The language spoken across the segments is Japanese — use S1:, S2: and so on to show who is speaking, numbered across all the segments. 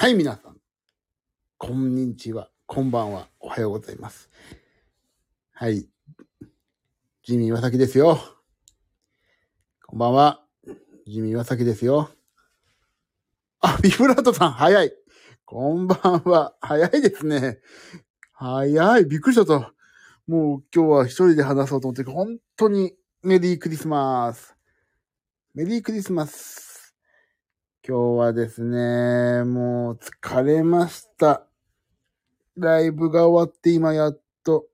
S1: はい、皆さん。こんにちは。こんばんは。おはようございます。はい。ジミー岩崎ですよ。こんばんは。ジミー岩崎ですよ。あ、ビブラートさん、早い。こんばんは。早いですね。早い。びっくりしちゃった。もう今日は一人で話そうと思って、本当にメリークリスマス。メリークリスマス。今日はですね、もう疲れました。ライブが終わって今やっと、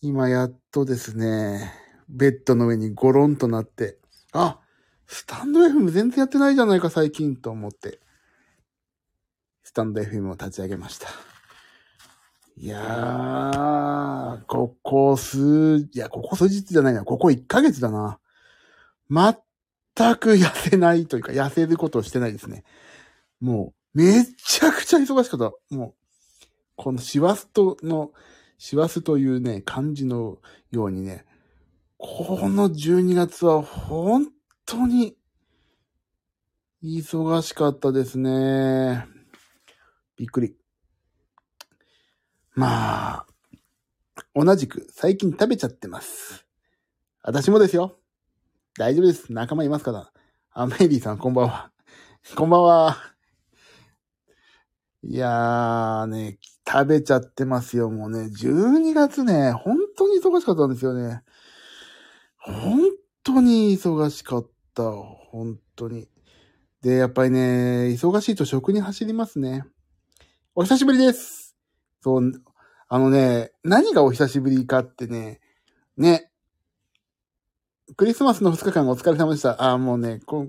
S1: 今やっとですね、ベッドの上にゴロンとなって、あ、スタンド FM 全然やってないじゃないか最近と思って、スタンド FM を立ち上げました。いやー、ここ数、いや、ここ数日じゃないな、ここ1ヶ月だな。全く痩せないというか、痩せることをしてないですね。もう、めちゃくちゃ忙しかった。もう、この師走との、師走というね、漢字のようにね、この12月は本当に忙しかったですね。びっくり。まあ、同じく最近食べちゃってます。私もですよ。大丈夫です。仲間いますから。あ、メイリーさん、こんばんは。こんばんは。いやーね、食べちゃってますよ。もうね、12月ね、本当に忙しかったんですよね。本当に忙しかった。本当に。で、やっぱりね、忙しいと食に走りますね。お久しぶりです。そう、あのね、何がお久しぶりかってね、ね、クリスマスの2日間お疲れ様でした。あ、もうね、ご、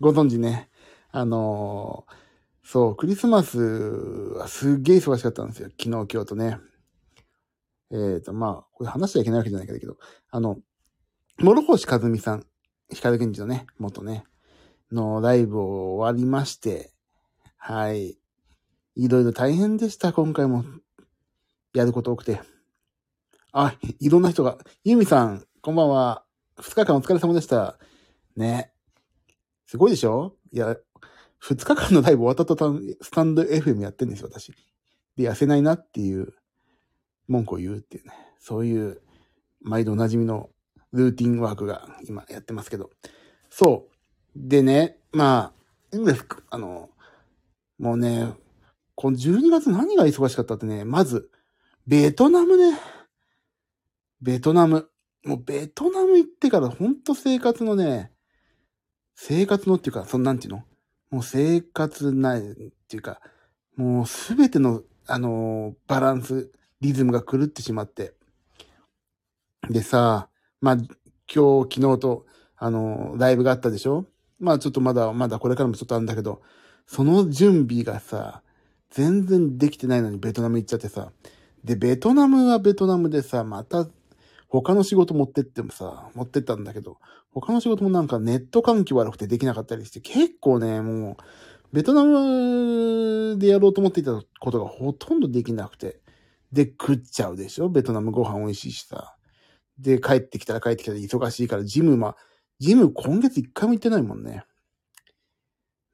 S1: ご存知ね。あのーそう、クリスマスはすっげえ忙しかったんですよ。昨日、今日とね。えっ、ー、と、まあ、これ話しちゃいけないわけじゃないけど、あの、諸星和美さん、光源氏のね、元ね、のライブを終わりまして、はい。いろいろ大変でした、今回も。やること多くて。あ、いろんな人が、ユミさん、こんばんは。二日間お疲れ様でした。ね。すごいでしょ？いや、二日間のライブ終わった途端、スタンド FM やってんですよ、私。で、痩せないなっていう、文句を言うっていうね。そういう、毎度おなじみのルーティンワークが今やってますけど。そう。でね、まあ、あの、もうね、この12月何が忙しかったってね、まず、ベトナムね。ベトナム。もうベトナム行ってからほんと生活のね、生活のっていうか、そのなんていうの？もう生活ないっていうか、もうすべての、あのーバランス、リズムが狂ってしまって。でさ、まあ、今日、昨日と、あのーライブがあったでしょ？まあちょっとまだ、まだこれからもちょっとあるんだけど、その準備がさ、全然できてないのにベトナム行っちゃってさ。で、ベトナムはベトナムでさ、また他の仕事持ってってもさ、持ってったんだけど、他の仕事もなんかネット環境悪くてできなかったりして、結構ね、もう、ベトナムでやろうと思っていたことがほとんどできなくて。で、食っちゃうでしょ？ベトナムご飯美味しいしさ。で、帰ってきたら帰ってきたら忙しいから、ジム、まあ、ジム今月一回も行ってないもんね。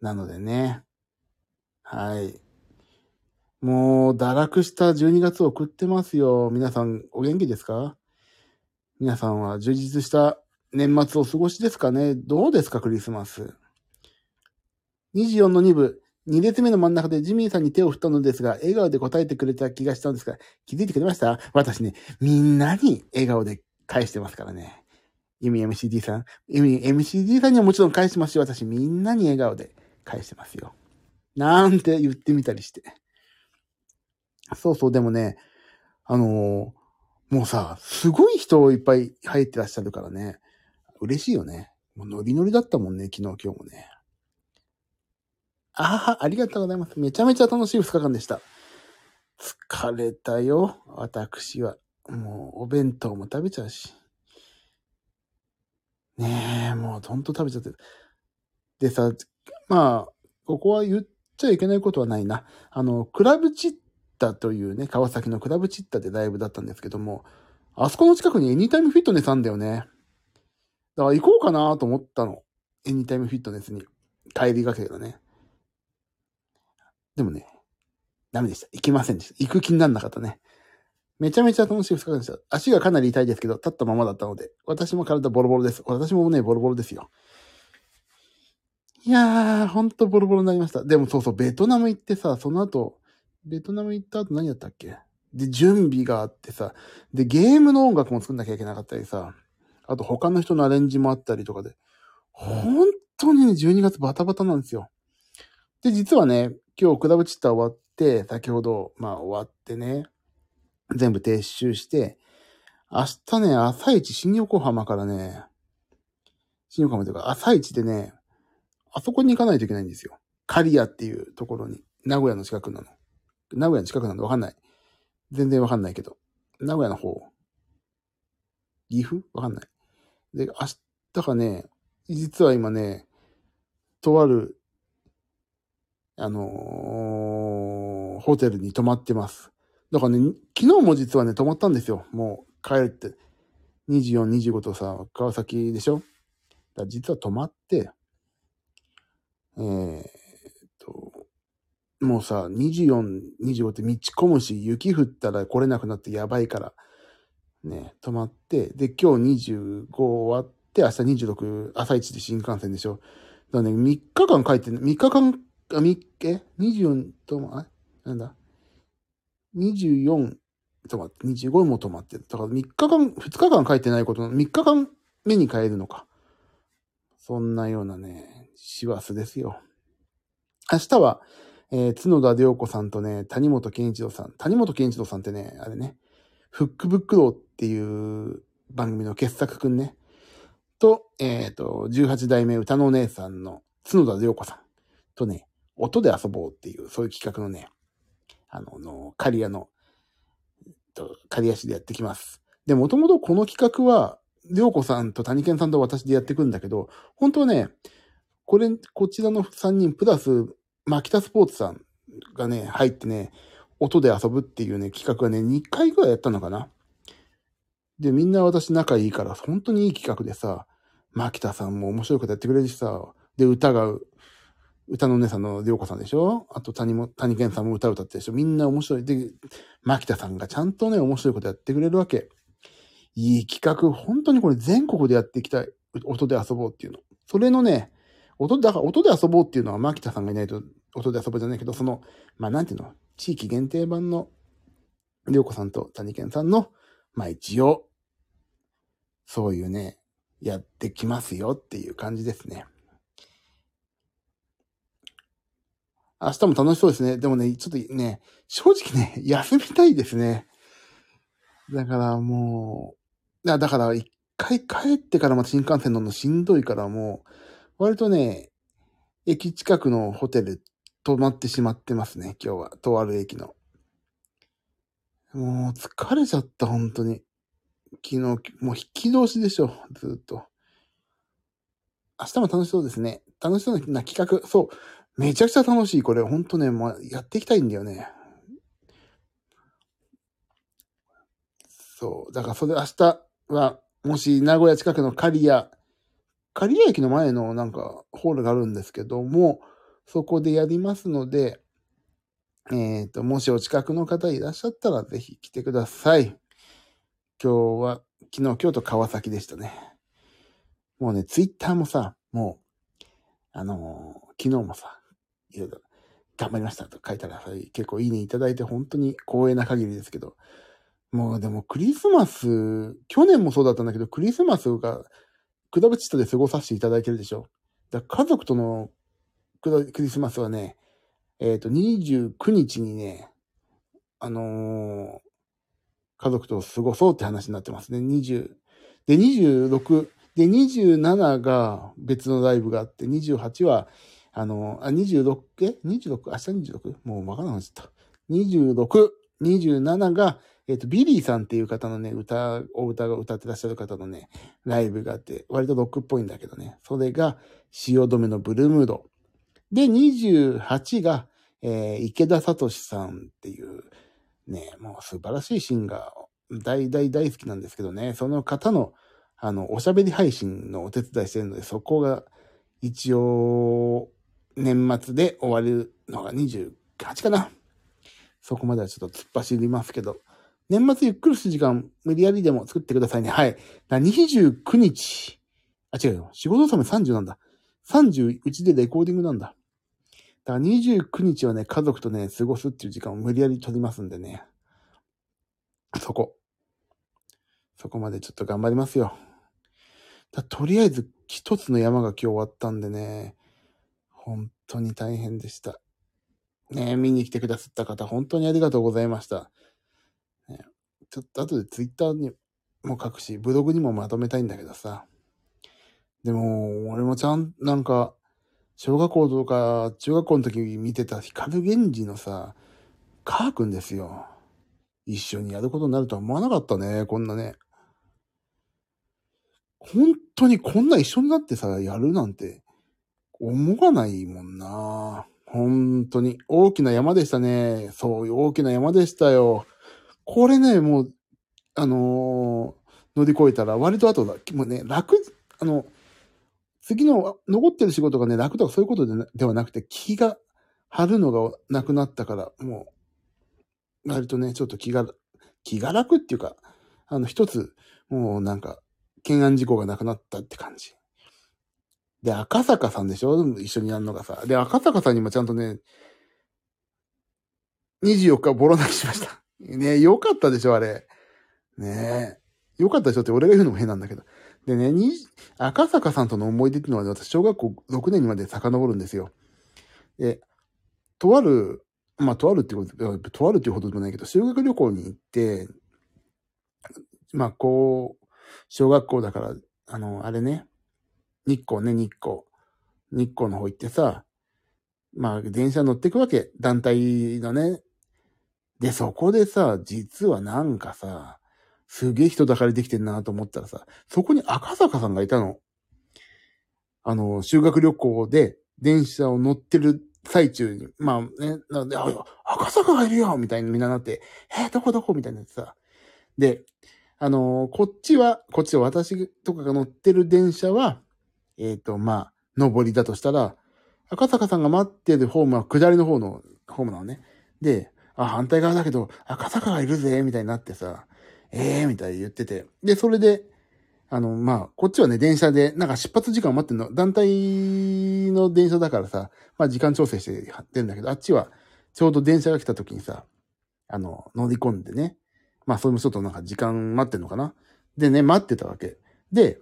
S1: なのでね。はい。もう、堕落した12月を送ってますよ。皆さん、お元気ですか？皆さんは充実した年末を過ごしですかね？どうですかクリスマス？24の2部、2列目の真ん中でジミーさんに手を振ったのですが、笑顔で答えてくれた気がしたんですが、気づいてくれました？私ね、みんなに笑顔で返してますからね。ユミ MCD さん。ユミ MCD さんにはもちろん返してますし、私みんなに笑顔で返してますよ。なんて言ってみたりして。そうそう、でもね、あのーもうさ、すごい人いっぱい入ってらっしゃるからね。嬉しいよね。もうノリノリだったもんね、昨日今日もね。ああ、ありがとうございます。めちゃめちゃ楽しい2日間でした。疲れたよ、私は。もう、お弁当も食べちゃうし。ねえ、もうほんと食べちゃってる。でさ、まあ、ここは言っちゃいけないことはないな。あの、クラブチッタというね、川崎のクラブチッタでライブだったんですけども、あそこの近くにエニタイムフィットネスあんだよね。だから行こうかなと思ったの。エニタイムフィットネスに。帰りがけだね。でもね、ダメでした。行きませんでした。行く気にならなかったね。めちゃめちゃ楽しい2日間でした。足がかなり痛いですけど、立ったままだったので、私も体ボロボロです。私もね、ボロボロですよ。いやー、ほんとボロボロになりました。でもそうそう、ベトナム行ってさ、その後、ベトナム行った後何やったっけ？で、準備があってさ、で、ゲームの音楽も作んなきゃいけなかったりさ、あと他の人のアレンジもあったりとかで、本当にね、12月バタバタなんですよ。で、実はね、今日クラブチッター終わって、先ほど、まあ終わってね、全部撤収して、明日ね、朝一新横浜からね、新横浜というか朝一でね、あそこに行かないといけないんですよ。刈谷っていうところに。名古屋の近くなの。名古屋の近くなんでわかんない。全然わかんないけど。名古屋の方。岐阜？わかんない。で、明日かね、実は今ね、とある、あのー、ホテルに泊まってます。だからね、昨日も実はね、泊まったんですよ。もう帰って。24、25とさ、川崎でしょ？だ実は泊まって、えー、もうさ、24、25って道込むし、雪降ったら来れなくなってやばいから、ね、泊まって、で、今日25終わって、明日26、朝一で新幹線でしょ。だからね、3日間帰って、3日間、あ、3、え ?24 とも、あ、なんだ ?24 泊まって、25も泊まってだから3日間、2日間帰ってないことの、3日間目に帰るのか。そんなようなね、師走ですよ。明日は、えー、角田良子さんとね、谷本健一郎さん。谷本健一郎さんってね、あれね、フックブックローっていう番組の傑作くんね。と、えっ、ー、と、18代目歌のお姉さんの角田良子さんとね、音で遊ぼうっていう、そういう企画のね、あの、の刈谷の、と、刈谷市でやってきます。で、もともとこの企画は、良子さんと谷健さんと私でやっていくんだけど、本当はね、これ、こちらの3人プラス、マキタスポーツさんがね、入ってね、音で遊ぶっていうね、企画がね、2回ぐらいやったのかな。で、みんな私仲いいから、本当にいい企画でさ、マキタさんも面白いことやってくれるしさ、で、歌が、歌のお姉さんのりょうこさんでしょ？あと谷も、谷健さんも歌歌ってるでしょ？みんな面白い。で、マキタさんがちゃんとね、面白いことやってくれるわけ。いい企画、本当にこれ全国でやっていきたい。音で遊ぼうっていうの。それのね、音だから音で遊ぼうっていうのは、マキタさんがいないと音で遊ぼうじゃないけど、その、まあ、なんていうの、地域限定版の、りょうこさんと谷健さんの、まあ、一応、そういうね、やってきますよっていう感じですね。明日も楽しそうですね。でもね、ちょっとね、正直ね、休みたいですね。だからもう、だから一回帰ってからまた新幹線乗るのしんどいからもう、割とね、駅近くのホテル泊まってしまってますね、今日は。とある駅の。もう疲れちゃった、本当に。昨日、もう引き通しでしょ、ずっと。明日も楽しそうですね。楽しそうな企画。そう。めちゃくちゃ楽しい。これ、ほんとね、もうやっていきたいんだよね。そう。だからそれ明日は、もし名古屋近くの刈谷、刈谷駅の前のなんかホールがあるんですけども、そこでやりますので、えっ、ー、と、もしお近くの方いらっしゃったらぜひ来てください。今日は、昨日、今日と川崎でしたね。もうね、ツイッターもさ、もう、あのー、昨日もさ、いろいろ、頑張りましたと書いたらさ、結構いいねいただいて本当に光栄な限りですけど、もうでもクリスマス、去年もそうだったんだけど、クリスマスが、クラブチットで過ごさせていただいてるでしょ。だ家族とのクリスマスはね、えっ、ー、と、29日にね、あのー、家族と過ごそうって話になってますね。20。で、26、で、27が別のライブがあって、28は、あの、あ、26、え ?26? 明日 26? もうわからなくなっちゃった。26、27が、えっ、ー、と、ビリーさんっていう方のね、歌、お歌が歌ってらっしゃる方のね、ライブがあって、割とロックっぽいんだけどね。それが、汐留のブルームード。で、28が、えー、池田聡さんっていう、ね、もう素晴らしいシンガー、大大大好きなんですけどね、その方の、あの、おしゃべり配信のお手伝いしてるので、そこが、一応、年末で終わるのが28かな。そこまではちょっと突っ走りますけど、年末ゆっくりする時間、無理やりでも作ってくださいね。はい。だ29日。あ、違うよ。仕事納め30なんだ。30、うちでレコーディングなんだ。だから29日はね、家族とね、過ごすっていう時間を無理やり取りますんでね。そこ。そこまでちょっと頑張りますよ。だとりあえず一つの山が今日終わったんでね、本当に大変でした。ね見に来てくださった方、本当にありがとうございました。ちょっと後でツイッターにも書くし、ブログにもまとめたいんだけどさ。でも、俺もちゃん、なんか、小学校とか中学校の時見てた光源氏のさ、カー君ですよ。一緒にやることになるとは思わなかったね、こんなね。本当にこんな一緒になってさ、やるなんて、思わないもんな。本当に。大きな山でしたね。そういう大きな山でしたよ。これね、もう、あのー、乗り越えたら割と後だ、もうね、楽、あの、次の残ってる仕事がね、楽とかそういうことでではなくて、気が張るのがなくなったから、もう、割とね、ちょっと気が、気が楽っていうか、あの、一つ、もうなんか、懸案事項がなくなったって感じ。で、赤坂さんでしょ？一緒にやるのがさ。で、赤坂さんにもちゃんとね、24日ボロ泣きしました。ねよかったでしょあれ。ねえ。よかったでしょって俺が言うのも変なんだけど。でね、に、赤坂さんとの思い出っていうのは、ね、私、小学校6年にまで遡るんですよ。で、とある、まあ、とあるってこと、とあるっていうほどでもないけど、修学旅行に行って、まあ、こう、小学校だから、あの、あれね、日光ね、日光。日光の方行ってさ、まあ、電車乗ってくわけ。団体のね。で、そこでさ、実はなんかさ、すげえ人だかりできてんなと思ったらさ、そこに赤坂さんがいたの。あの、修学旅行で電車を乗ってる最中に、まあね、なんで、あ、赤坂がいるよみたいにみんななって、えー、どこどこみたいなってさ。で、あのこっちは、こっちは私とかが乗ってる電車は、えっ、ー、と、まあ、上りだとしたら、赤坂さんが待ってるホームは下りの方のホームなのね。で、あ、反対側だけど、赤坂がいるぜ、みたいになってさ、ええー、みたいに言ってて。で、それで、あの、まあ、こっちはね、電車で、なんか出発時間待ってんの、団体の電車だからさ、まあ時間調整してやってんだけど、あっちは、ちょうど電車が来た時にさ、あの、乗り込んでね、まあ、それもちょっとなんか時間待ってんのかな。でね、待ってたわけ。で、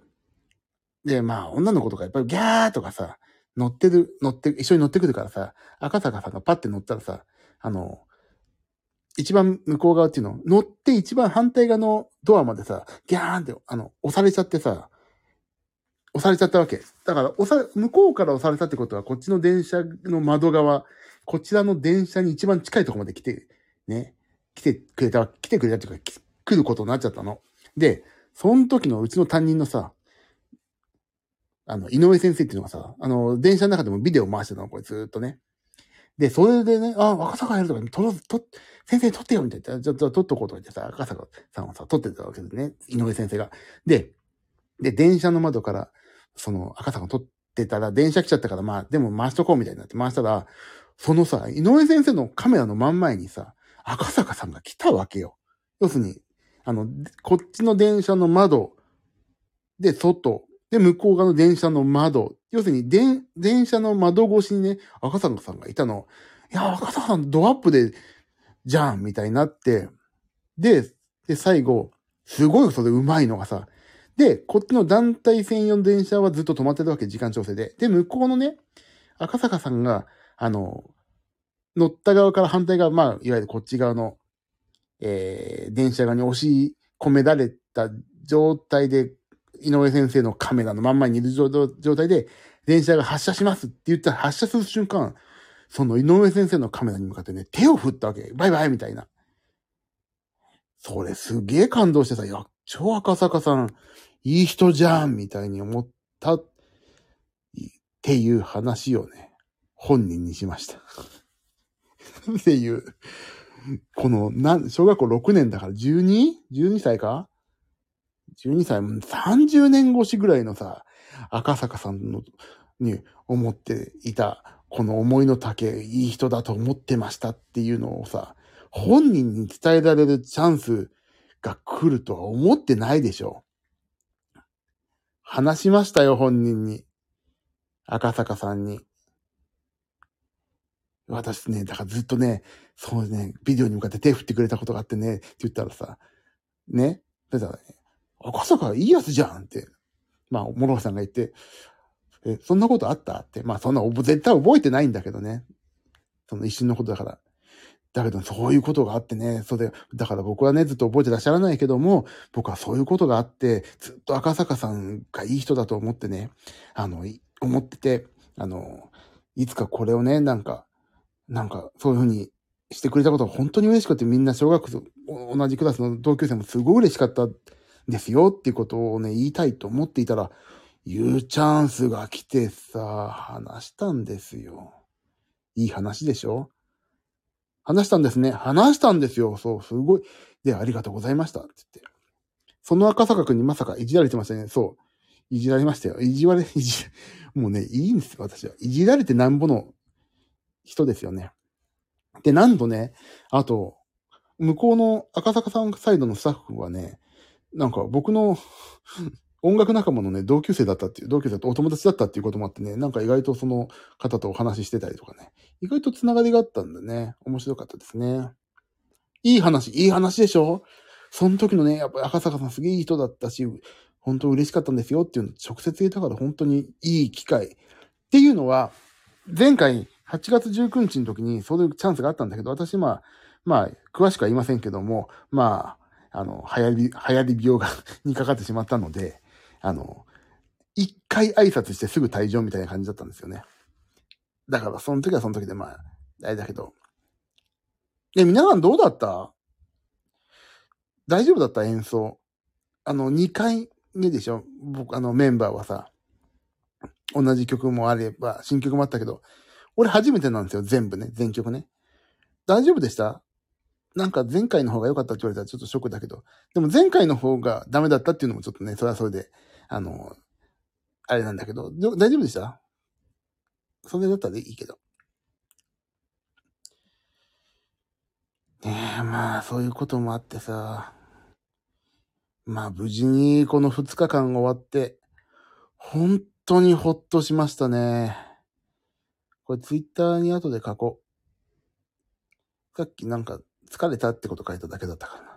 S1: で、まあ、女の子とかやっぱりギャーとかさ、乗ってる、乗って、一緒に乗ってくるからさ、赤坂さんがパッて乗ったらさ、あの、一番向こう側っていうの、乗って一番反対側のドアまでさ、ギャーンって、あの、押されちゃってさ、押されちゃったわけ。だから、押され、向こうから押されたってことは、こっちの電車の窓側、こちらの電車に一番近いところまで来て、ね、来てくれた、来てくれたっていうか、来ることになっちゃったの。で、その時のうちの担任のさ、あの、井上先生っていうのがさ、あの、電車の中でもビデオ回してたの、これずっとね。で、それでね、あ、赤坂やるとか、撮ろ、と、先生撮ってよみたいな。じゃあ、撮っとこうとか言ってさ、赤坂さんはさ、撮ってたわけですね。井上先生が。で、で、電車の窓から、その、赤坂撮ってたら、電車来ちゃったから、まあ、でも回しとこうみたいになって回したら、そのさ、井上先生のカメラの真ん前にさ、赤坂さんが来たわけよ。要するに、あの、こっちの電車の窓で、外、で、向こう側の電車の窓。要するに、電、電車の窓越しにね、赤坂さんがいたの。いや、赤坂さんドアップで、じゃんみたいになって、で、で、最後、すごいそれうまいのがさ、で、こっちの団体専用の電車はずっと止まってたわけ、時間調整で。で、向こうのね、赤坂さんが、あの、乗った側から反対側、まあ、いわゆるこっち側の、えー、電車側に押し込められた状態で井上先生のカメラのまんまにいる状態で、電車が発車しますって言ったら発車する瞬間、その井上先生のカメラに向かってね、手を振ったわけ。バイバイみたいな。それすげえ感動してさ、いや、超赤坂さん、いい人じゃんみたいに思ったっていう話をね、本人にしました。っていう、この、なん、小学校6年だから 12?12 歳か？12歳、30年越しぐらいのさ、赤坂さんの、に思っていたこの思いの丈、いい人だと思ってましたっていうのをさ、本人に伝えられるチャンスが来るとは思ってないでしょ。話しましたよ、本人に。赤坂さんに。私ね、だからずっとね、そうね、ビデオに向かって手振ってくれたことがあってね、って言ったらさ、ね、だからね、赤坂いいやつじゃんって、まあ、諸さんが言って、え、そんなことあった？って。まあ、そんな、絶対覚えてないんだけどね。その一瞬のことだから。だけど、そういうことがあってね、それ、だから僕はね、ずっと覚えてらっしゃらないけども、僕はそういうことがあって、ずっと赤坂さんがいい人だと思ってね、あの、思ってて、あの、いつかこれをね、なんか、なんか、そういうふうにしてくれたことは本当に嬉しくて、みんな小学生、同じクラスの同級生もすごい嬉しかったですよっていうことをね、言いたいと思っていたら、言うチャンスが来てさ、話したんですよ。いい話でしょ？話したんですね。話したんですよ。そう、すごい。で、ありがとうございました。って言って。その赤坂くんにまさかいじられてましたね。そう。いじられましたよ。いじられ、いじ、もうね、いいんですよ、私は。いじられてなんぼの人ですよね。で、なんとね、あと、向こうの赤坂さんサイドのスタッフはね、なんか僕の音楽仲間のね、同級生だったっていう、同級生とお友達だったっていうこともあってね、なんか意外とその方とお話ししてたりとかね、意外とつながりがあったんでね、面白かったですね。いい話、いい話でしょ？その時のね、やっぱ赤坂さんすげえいい人だったし、本当嬉しかったんですよっていうのを直接言えたから本当にいい機会。っていうのは、前回8月19日の時にそういうチャンスがあったんだけど、私まあ、まあ、詳しくは言いませんけども、まあ、あの、流行り、流行り病が にかかってしまったので、あの、一回挨拶してすぐ退場みたいな感じだったんですよね。だから、その時はその時でまあ、あれだけど。で、皆さんどうだった？大丈夫だった？演奏。あの、2回目でしょ？僕、あの、メンバーはさ、同じ曲もあれば、新曲もあったけど、俺初めてなんですよ、全部ね、全曲ね。大丈夫でした？なんか前回の方が良かったって言われたらちょっとショックだけど、でも前回の方がダメだったっていうのもちょっとね、それはそれで、あの、あれなんだけど、大丈夫でした？それだったらいいけど。ねえ、まあ、そういうこともあってさ、まあ、無事にこの2日間終わって、本当にほっとしましたね。これツイッターに後で書こう。さっきなんか疲れたってこと書いただけだったからな。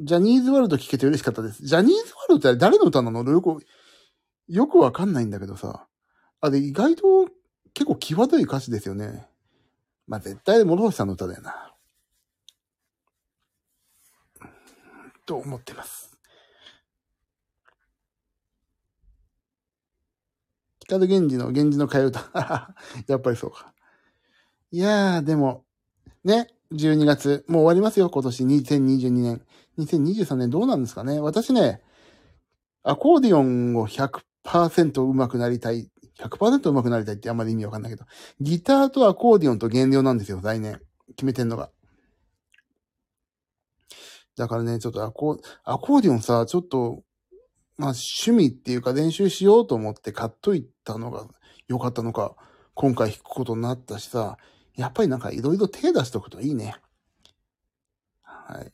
S1: ジャニーズワールド聞けて嬉しかったです。ジャニーズワールドって誰の歌なの？よく、よくわかんないんだけどさ。あ、で、意外と結構際どい歌詞ですよね。まあ、絶対諸星さんの歌だよな。と思ってます。光源氏の、源氏の替え歌。やっぱりそうか。いやー、でも、ね、12月、もう終わりますよ、今年2022年。2023年どうなんですかね私ね、アコーディオンを100%上手くなりたい。100%上手くなりたいってあんまり意味わかんないけど、ギターとアコーディオンと減量なんですよ、来年。決めてんのが。だからね、ちょっとアコアコーディオンさ、ちょっと、まあ趣味っていうか練習しようと思って買っといたのが良かったのか、今回弾くことになったしさ、やっぱりなんかいろいろ手出しとくといいね。はい。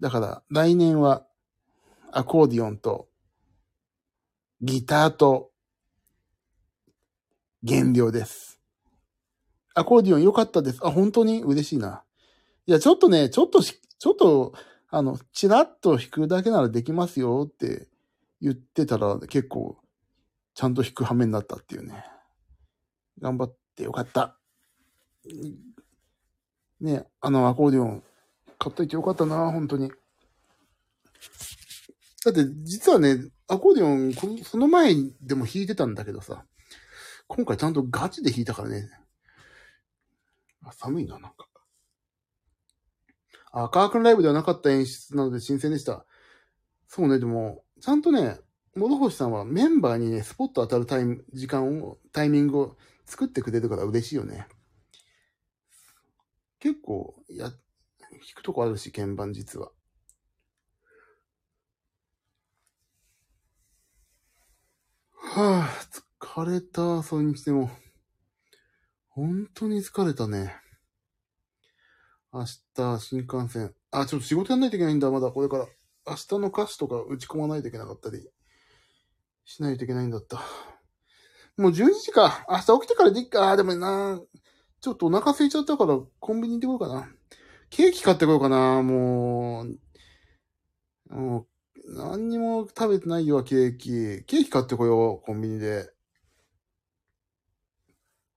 S1: だから来年はアコーディオンとギターと減量です。アコーディオン良かったです。あ、本当に？嬉しいな。いや、ちょっとね、ちょっとしちょっと、あの、チラッと弾くだけならできますよって言ってたら結構、ちゃんと弾く羽目になったっていうね。頑張ってよかった。ね、あのアコーディオン買っといてよかったな、本当に。だって、実はね、アコーディオン、その前でも弾いてたんだけどさ、今回ちゃんとガチで弾いたからね。あ寒いな、なんか。あ、カー君ライブではなかった演出なので新鮮でした。そうね、でも、ちゃんとね、諸星さんはメンバーにね、スポット当たるタイム、時間を、タイミングを作ってくれるから嬉しいよね。結構、や、弾くとこあるし、鍵盤実は。はぁ、あ、疲れた、それにしても。本当に疲れたね。明日、新幹線。あ、ちょっと仕事やんないといけないんだ、まだこれから。明日の歌詞とか打ち込まないといけなかったり、しないといけないんだった。もう12時か。明日起きてからでいっか。あ、でもな、ちょっとお腹空いちゃったからコンビニ行ってこようかな。ケーキ買ってこようかな、もう。もう、何にも食べてないよ、ケーキ。ケーキ買ってこよう、コンビニで。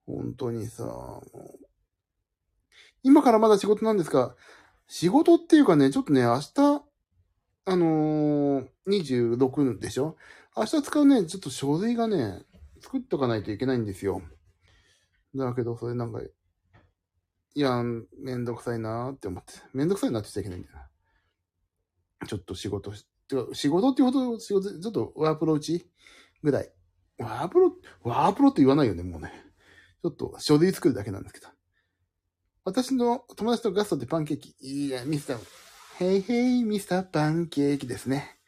S1: 本当にさ、もう今からまだ仕事なんですか仕事っていうかね、ちょっとね、明日、あのー、26でしょ？明日使うね、ちょっと書類がね、作っとかないといけないんですよ。だけど、それなんか、いや、めんどくさいなーって思って。めんどくさいなって言っちゃいけないんだよな。ちょっと仕事し、てか仕事っていうほど、ちょっとワープロ打ちぐらい。ワープロ、ワープロって言わないよね、もうね。ちょっと書類作るだけなんですけど。私の友達とガストでパンケーキ。いや、ミスター、ヘイヘイミスターパンケーキですね。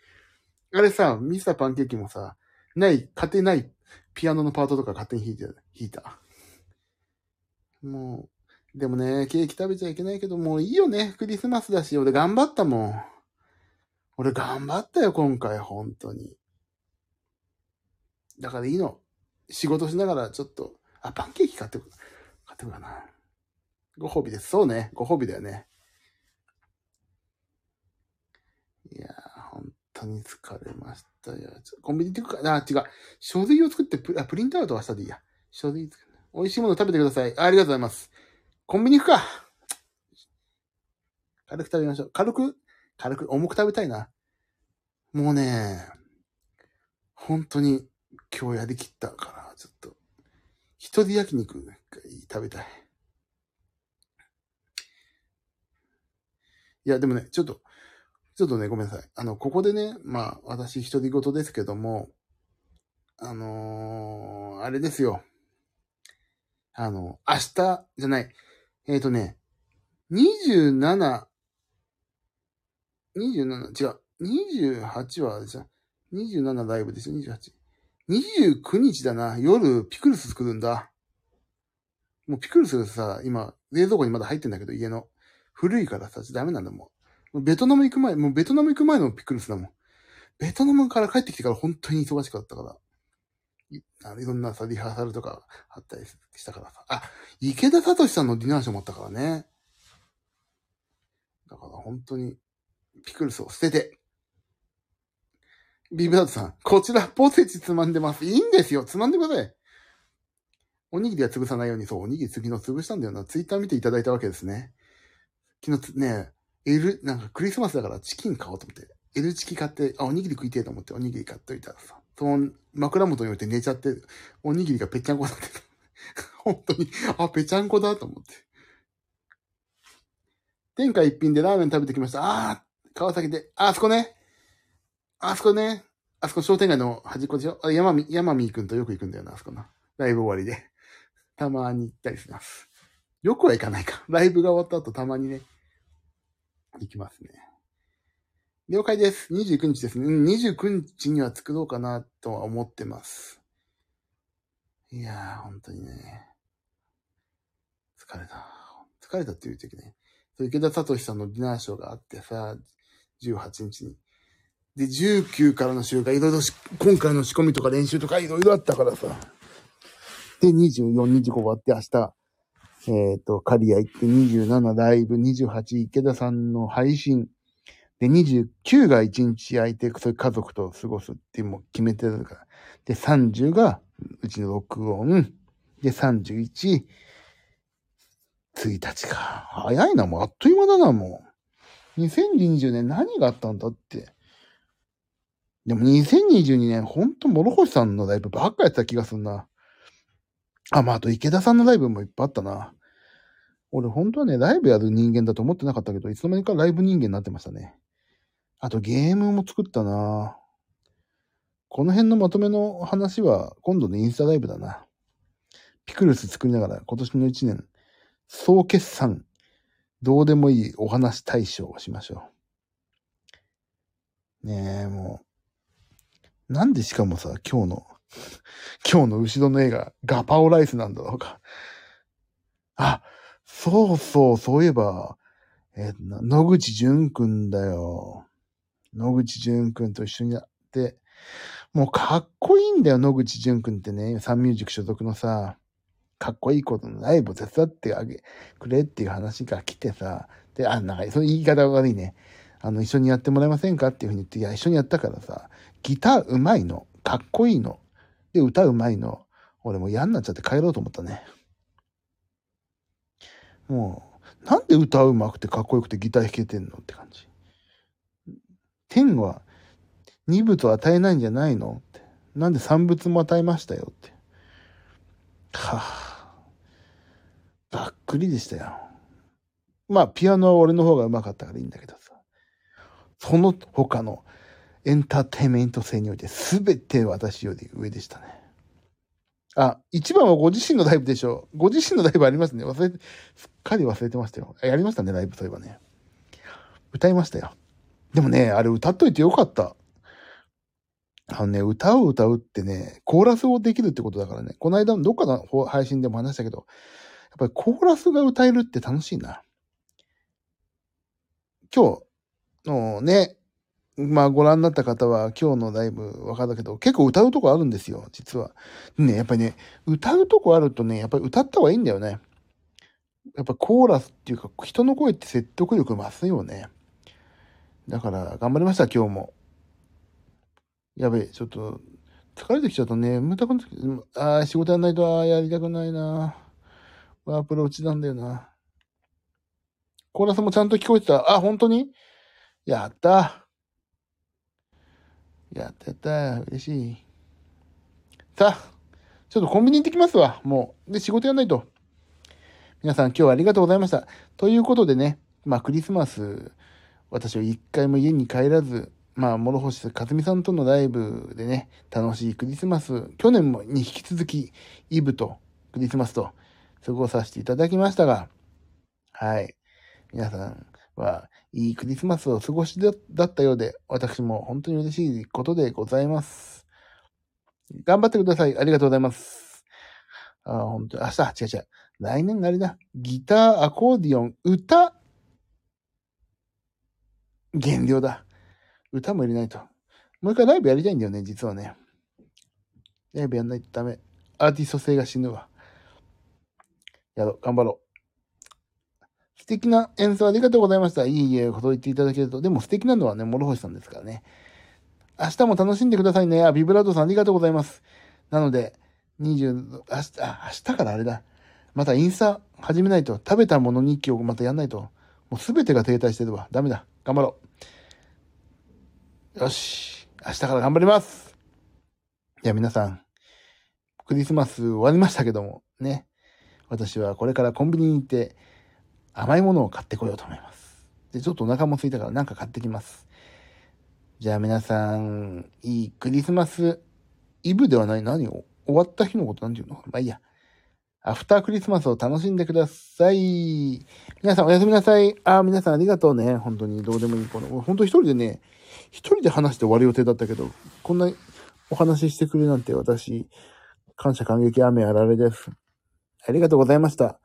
S1: あれさ、ミスターパンケーキもさ、ない、勝手ないピアノのパートとか勝手に弾いて、弾いた。もう、でもね、ケーキ食べちゃいけないけど、もういいよね。クリスマスだし、俺頑張ったもん。俺頑張ったよ、今回、本当に。だからいいの。仕事しながらちょっと、あ、パンケーキ買ってく、買ってくかな。ご褒美です。そうね。ご褒美だよね。いやー、本当に疲れましたよ。コンビニ行くか。あ、違う。書類を作ってプ、あ、プリントアウトはしたでいいや。書類作る。美味しいもの食べてください。ありがとうございます。コンビニ行くか。軽く食べましょう。軽く、軽く、重く食べたいな。もうね、本当に今日やりきったから、ちょっと、一人焼肉食べたい。いや、でもね、ちょっと、ちょっとね、ごめんなさい。あの、ここでね、まあ、私一人事ですけども、あのー、あれですよ。あの、明日じゃない。えっ、ー、とね、27、27、違う。28はでしょ ?27 ライブでしょ ?28。29日だな。夜、ピクルス作るんだ。もうピクルスがさ、今、冷蔵庫にまだ入ってんだけど、家の。古いからさ、ダメなんだもん。ベトナム行く前、もうベトナム行く前のピクルスだもん。ベトナムから帰ってきてから本当に忙しかったから。いあいろんなさ、リハーサルとかあったりしたからさ。あ、池田聡さんのディナーショーもあったからね。だから本当に、ピクルスを捨てて。ビブラートさん、こちらポテチつまんでます。いいんですよ。つまんでください。おにぎりは潰さないように、そう、おにぎり次の潰したんだよな。ツイッター見ていただいたわけですね。昨日ね、L、なんかクリスマスだからチキン買おうと思って、L チキ買って、あ、おにぎり食いてえと思っておにぎり買っといたらさ、その枕元に置いて寝ちゃって、おにぎりがぺっちゃんこだってた 本当に、あ、ぺちゃんこだと思って。天下一品でラーメン食べてきました。ああ、川崎で、あ、そこね。あそこね。あそこ商店街の端っこでしょあ、山み、山みーくんとよく行くんだよな、あそこな。ライブ終わりで。たまに行ったりします。よくは行かないか。ライブが終わった後たまにね、行きますね。了解です。29日ですね。29日には作ろうかなとは思ってます。いやー、本当にね。疲れた。疲れたって言うときね。池田聡さんのディナーショーがあってさ、18日に。で、19からの週がいろいろ今回の仕込みとか練習とかいろいろあったからさ。で、24、25終わって明日、えっ、ー、と、刈谷行って27ライブ、28池田さんの配信。で、29が1日空いて、そういう家族と過ごすっていうのも決めてるから。で、30がうちの録音。で、31、1日か。早いな、もうあっという間だな、もう。2020年何があったんだって。でも2022年、ほんと諸星さんのライブばっかやってた気がすんな。あ、まあ、あと池田さんのライブもいっぱいあったな。俺本当はね、ライブやる人間だと思ってなかったけど、いつの間にかライブ人間になってましたね。あとゲームも作ったなこの辺のまとめの話は今度のインスタライブだな。ピクルス作りながら今年の1年、総決算、どうでもいいお話対象をしましょう。ねえ、もう。なんでしかもさ、今日の 今日の後ろの絵がガパオライスなんだろうか。あ、そうそう、そういえば、えー野口淳くんだよ。野口淳くんと一緒にやって、もうかっこいいんだよ、野口淳くんってね、サンミュージック所属のさ、かっこいいことのライブを手伝ってあげ、くれっていう話が来てさ、で、あ、なんか、その言い方が悪いね。あの、一緒にやってもらえませんかっていうふうに言って、いや、一緒にやったからさ、ギター上手いの、かっこいいの、で、歌上手いの、俺もう嫌になっちゃって帰ろうと思ったね。もう、なんで歌うまくてかっこよくてギター弾けてんのって感じ。天は二物を与えないんじゃないの？って。なんで三物も与えましたよって。はあ、ばっくりでしたよ。まあ、ピアノは俺の方が上手かったからいいんだけどさ。その他のエンターテイメント性において全て私より上でしたね。あ、一番はご自身のライブでしょう。ご自身のライブありますね。忘れて、すっかり忘れてましたよ。やりましたね、ライブそういえばね。歌いましたよ。でもね、あれ歌っといてよかった。あのね、歌を歌うってね、コーラスをできるってことだからね。この間のどっかの配信でも話したけど、やっぱりコーラスが歌えるって楽しいな。今日のね、まあご覧になった方は今日のライブわかるけど、結構歌うとこあるんですよ、実は。ね、やっぱりね、歌うとこあるとね、やっぱり歌った方がいいんだよね。やっぱコーラスっていうか、人の声って説得力増すよね。だから頑張りました、今日も。やべえ、ちょっと、疲れてきちゃったね。眠たくなってああ、仕事やんないと、ああ、やりたくないな。ワープロうちなんだよな。コーラスもちゃんと聞こえてた。あ、本当に？やった。やったやった。嬉しい。さあ、ちょっとコンビニ行ってきますわ。もう。で、仕事やんないと。皆さん今日はありがとうございました。ということでね、まあクリスマス、私は一回も家に帰らず、まあ、諸星かずみさんとのライブでね、楽しいクリスマス、去年もに引き続き、イブとクリスマスと過ごさせていただきましたが、はい。皆さんはいいクリスマスを過ごしだったようで、私も本当に嬉しいことでございます。頑張ってください。ありがとうございます。あ、本当、明日、違う違う。来年があれだ。ギター、アコーディオン、歌、減量だ。歌も入れないと。もう一回ライブやりたいんだよね、実はね。ライブやんないとダメ。アーティスト性が死ぬわ。やろう、頑張ろう。素敵な演奏ありがとうございました。いいえ、こと言っていただけると。でも素敵なのはね、諸星さんですからね。明日も楽しんでくださいね。あ、ビブラートさんありがとうございます。なので、20、明日、あ、明日からあれだ。またインスタ始めないと。食べたもの日記をまたやんないと。もうすべてが停滞してるわ。ダメだ。頑張ろう。よし。明日から頑張ります。じゃあ皆さん、クリスマス終わりましたけども、ね。私はこれからコンビニに行って甘いものを買ってこようと思います。で、ちょっとお腹も空いたからなんか買ってきます。じゃあ皆さん、いいクリスマスイブではない何を？終わった日のことなんていうの？まあいいや。アフタークリスマスを楽しんでください。皆さんおやすみなさい。あ、皆さんありがとうね。本当にどうでもいい。この、本当一人でね、一人で話して終わる予定だったけど、こんなお話ししてくれるなんて私、感謝感激雨あられです。ありがとうございました。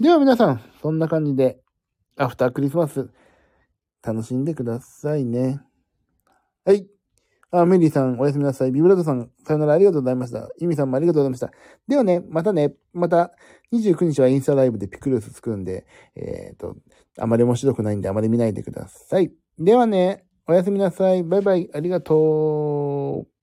S1: では皆さん、そんな感じで、アフタークリスマス、楽しんでくださいね。はい。あ、メリーさん、おやすみなさい。ビブラートさん、さよならありがとうございました。イミさんもありがとうございました。ではね、またね、また、29日はインスタライブでピクルス作るんで、えっ、と、あまり面白くないんであまり見ないでください。ではね、おやすみなさい。バイバイ。ありがとう。